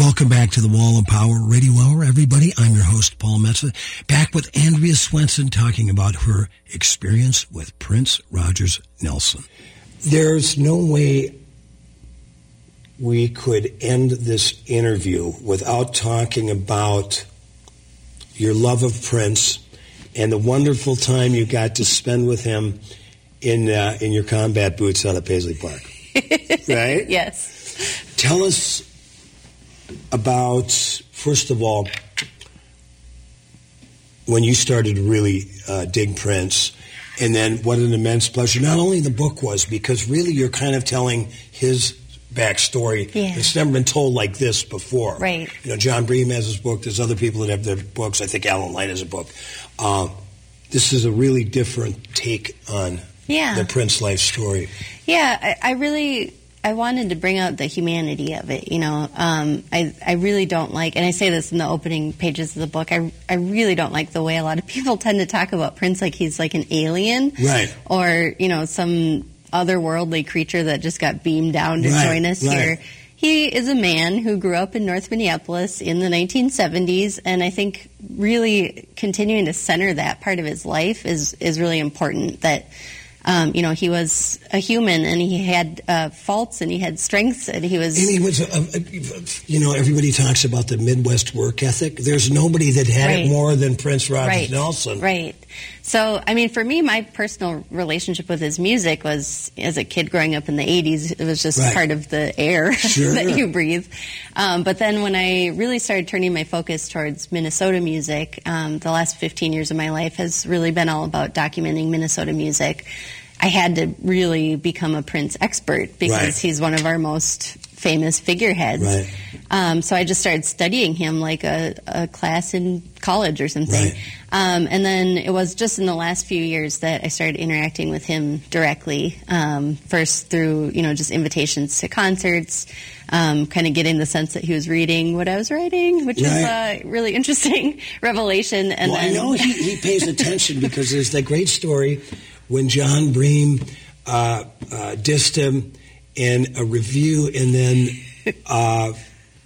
Welcome back to the Wall of Power Radio Hour, everybody. I'm your host, Paul Metsa, back with Andrea Swensson talking about her experience with Prince Rogers Nelson. There's no way we could end this interview without talking about your love of Prince and the wonderful time you got to spend with him in uh, in your combat boots out at Paisley Park. [laughs] right? Yes. Tell us about first of all when you started to really uh, dig Prince, and then what an immense pleasure. Not only the book was because really you're kind of telling his backstory. Yeah. It's never been told like this before. Right. You know, Jon Bream has his book. There's other people that have their books. I think Alan Light has a book. Uh, this is a really different take on Yeah. the Prince life story. Yeah, I, I really I wanted to bring out the humanity of it. You know, um, I I really don't like, and I say this in the opening pages of the book. I I really don't like the way a lot of [laughs] people tend to talk about Prince like he's like an alien, Right. Or you know some otherworldly creature that just got beamed down to Right, join us right. here. He is a man who grew up in North Minneapolis in the 1970s, and I think really continuing to center that part of his life is is really important. That um, you know he was a human and he had uh, faults and he had strengths and he was And he was, a, a, you know, everybody talks about the Midwest work ethic. There's nobody that had Right. it more than Prince Rogers right, Nelson. Right. So, I mean, for me, my personal relationship with his music was as a kid growing up in the 80s, it was just Right. part of the air [laughs] Sure. that you breathe. Um, but then when I really started turning my focus towards Minnesota music, um, the last 15 years of my life has really been all about documenting Minnesota music. I had to really become a Prince expert because Right. he's one of our most famous figureheads. Right. Um, so I just started studying him like a, a class in college or something. Right. Um, and then it was just in the last few years that I started interacting with him directly. Um, first through you know just invitations to concerts, um, kind of getting the sense that he was reading what I was writing, which is Right. a really interesting [laughs] revelation. And well, then I know he, he pays attention because there's that great story when Jon Bream uh, uh, dissed him in a review, and then uh,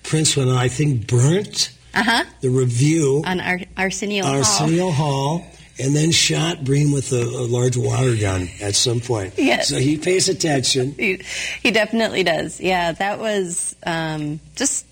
Prince went on, I think, burnt uh-huh, the review on Ar- Arsenio, on Hall. Arsenio Hall. And then shot Bream with a, a large water gun at some point. Yes. So he pays attention. He, he definitely does. Yeah, that was um, just.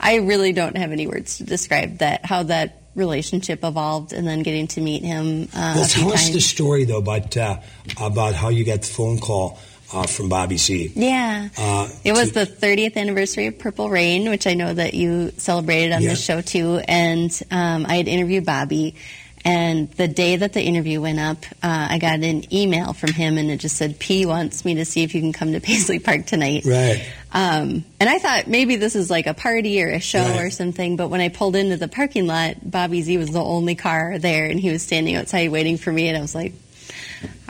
I really don't have any words to describe that. How that relationship evolved, and then getting to meet him. Uh, Well, tell us times. the story though about uh, about how you got the phone call uh, from Bobby Z. Yeah. Uh, It was the 30th anniversary of Purple Rain, which I know that you celebrated on Yeah. this show too. And um, I had interviewed Bobby. And the day that the interview went up, uh, I got an email from him, and it just said, "P wants me to see if you can come to [laughs] Paisley Park tonight." Right. Um, and I thought maybe this is like a party or a show Right. or something. But when I pulled into the parking lot, Bobby Z was the only car there, and he was standing outside waiting for me. And I was like,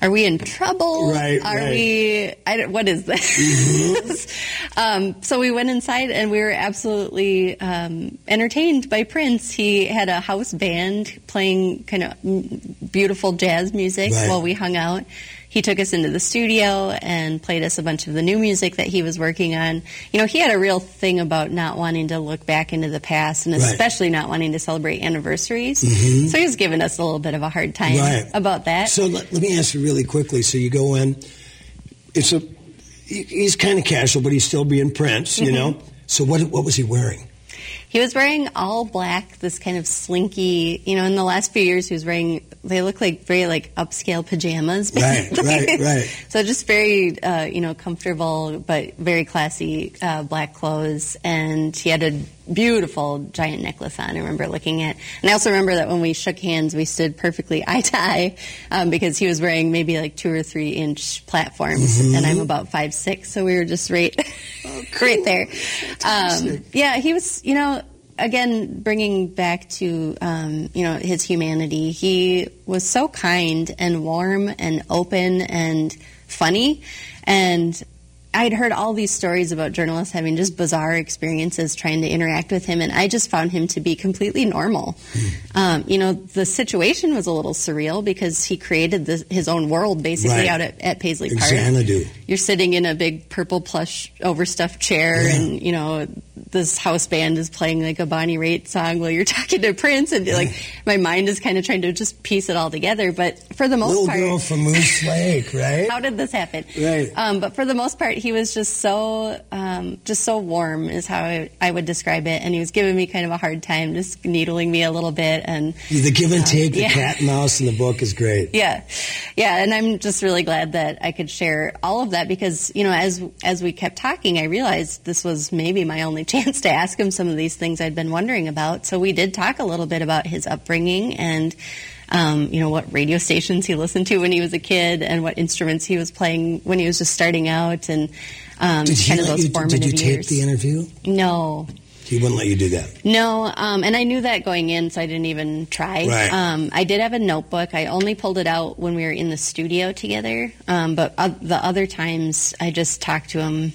"Are we in trouble? Right, Are right. we? I what is this?" [laughs] um, so we went inside, and we were absolutely um, entertained by Prince. He had a house band playing kind of beautiful jazz music Right. while we hung out. He took us into the studio and played us a bunch of the new music that he was working on. You know, he had a real thing about not wanting to look back into the past and Right. especially not wanting to celebrate anniversaries. Mhm. So he was giving us a little bit of a hard time Right. about that. So let, let me ask you really quickly. So you go in. It's a. he- He's kind of casual, but he's still being Prince, you Mhm. know. So what what was he wearing? He was wearing all black, this kind of slinky, you know, in the last few years he was wearing, they look like very like upscale pajamas. [laughs] Right, basically. right, right. So just very, uh, you know, comfortable, but very classy uh, black clothes. And he had a beautiful giant necklace on, I remember looking at. And I also remember that when we shook hands, we stood perfectly [laughs] eye to eye um, because he was wearing maybe like two or three inch platforms. Mhm. And I'm about five, six. So we were just right, [laughs] right there. Um, yeah, he was, you know, again, bringing back to, um, you know, his humanity, he was so kind and warm and open and funny. And I'd heard all these stories about journalists having just bizarre experiences trying to interact with him, and I just found him to be completely normal. Um, you know, the situation was a little surreal because he created this, his own world basically Right. out at, at Paisley Park Xanadu. you're sitting in a big purple plush overstuffed chair Yeah. and you know this house band is playing like a Bonnie Raitt song while you're [laughs] talking to Prince and like my mind is kind of trying to just piece it all together. But for the most Little part, girl from Moose [laughs] Lake, right? how did this happen? Right. Um, but for the most part, he was just so, um, just so warm is how I, I would describe it. And he was giving me kind of a hard time, just needling me a little bit. And The give and uh, take, the yeah. cat and mouse in the book is great. [laughs] Yeah, yeah, and I'm just really glad that I could share all of that because you know, as as we kept talking, I realized this was maybe my only [laughs] chance to ask him some of these things I'd been wondering about. So we did talk a little bit about his upbringing and. Um, you know what radio stations he listened to when he was a kid, and what instruments he was playing when he was just starting out, and um, Did kind of those you, formative did you tape years. the interview? No, He wouldn't let you do that. no, um, and I knew that going in, so I didn't even try. Right. Um, I did have a notebook. I only pulled it out when we were in the studio together, um, but uh, the other times I just talked to him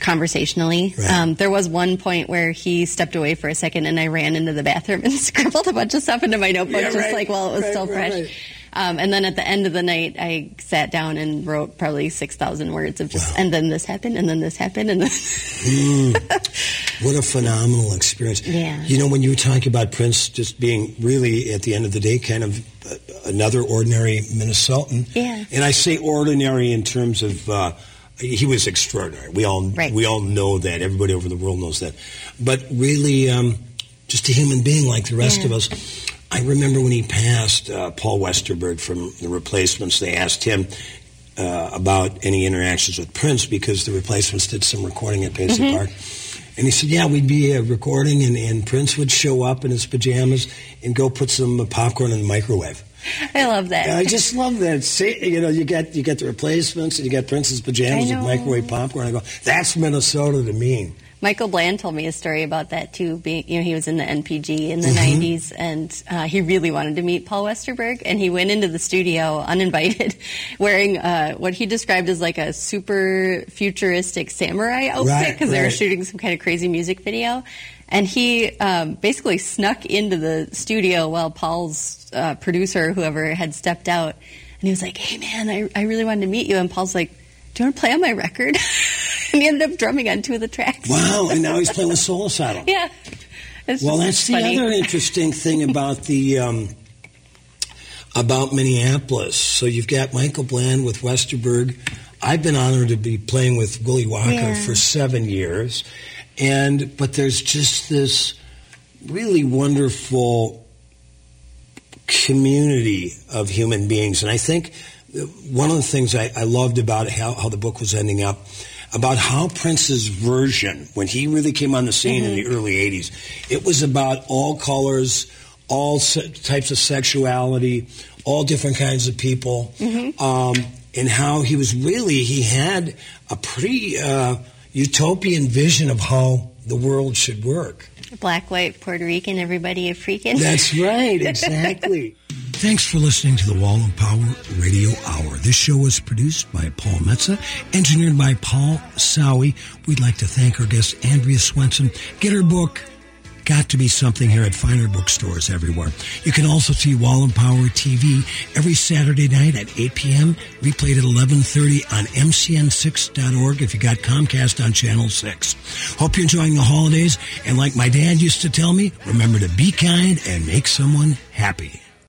conversationally. Right. Um, there was one point where he stepped away for a second, and I ran into the bathroom [laughs] and scribbled a bunch of stuff into my notebook, Yeah, just right. like while it was Right, still fresh. Um, and then at the end of the night, I sat down and wrote probably six thousand words of just, and then this happened, and then this happened, and then. Mm. [laughs] what a phenomenal experience. Yeah. You know, when you were talking about Prince just being really, at the end of the day, kind of uh, another ordinary Minnesotan. Yeah. And I say ordinary in terms of uh, he was extraordinary. We all we all know that. Everybody over the world knows that. But really, um, just a human being like the rest Yeah. of us. I remember when he passed, uh, Paul Westerberg from the Replacements. They asked him uh, about any interactions with Prince because the Replacements did some recording at Paisley Mhm. Park. And he said, "Yeah, we'd be uh, recording, and, and Prince would show up in his pajamas and go put some popcorn in the microwave." I love that. I just love that. See, you know, you get you get the replacements, and you get Prince's pajamas with microwave popcorn. I go, "That's Minnesota to me." Michael Bland told me a story about that too. Being, you know, he was in the NPG in the Mhm. '90s, and uh, he really wanted to meet Paul Westerberg. And he went into the studio uninvited, [laughs] wearing uh, what he described as like a super futuristic samurai outfit Right, because they were shooting some kind of crazy music video. And he um, basically snuck into the studio while Paul's uh, producer, whoever, had stepped out. And he was like, "Hey, man, I, I really wanted to meet you." And Paul's like, "Do you want to play on my record?" [laughs] and he ended up drumming on two of the tracks. Wow! And now he's playing with [laughs] Soul Asylum. Yeah. It's well, that's the other interesting [laughs] thing about the um, about Minneapolis. So you've got Michael Bland with Westerberg. I've been honored to be playing with Willie Walker Yeah. for seven years, and but there's just this really wonderful community of human beings, and I think one of the things I, I loved about how, how the book was ending up about how Prince's version, when he really came on the scene in the early 80s, it was about all colors, all se- types of sexuality, all different kinds of people, um, and how he was really, he had a pretty uh, utopian vision of how the world should work. Black, white, Puerto Rican, everybody a freaking. That's right, [laughs] exactly. Thanks for listening to the Wall of Power Radio Hour. This show was produced by Paul Metsa, engineered by Paul Sowie. We'd like to thank our guest, Andrea Swensson. Get her book, Got to Be Something, here at finer bookstores everywhere. You can also see Wall of Power TV every Saturday night at 8 p.m., replayed at 11.30 on mcn6.org if you got Comcast on Channel 6. Hope you're enjoying the holidays, and like my dad used to tell me, remember to be kind and make someone happy.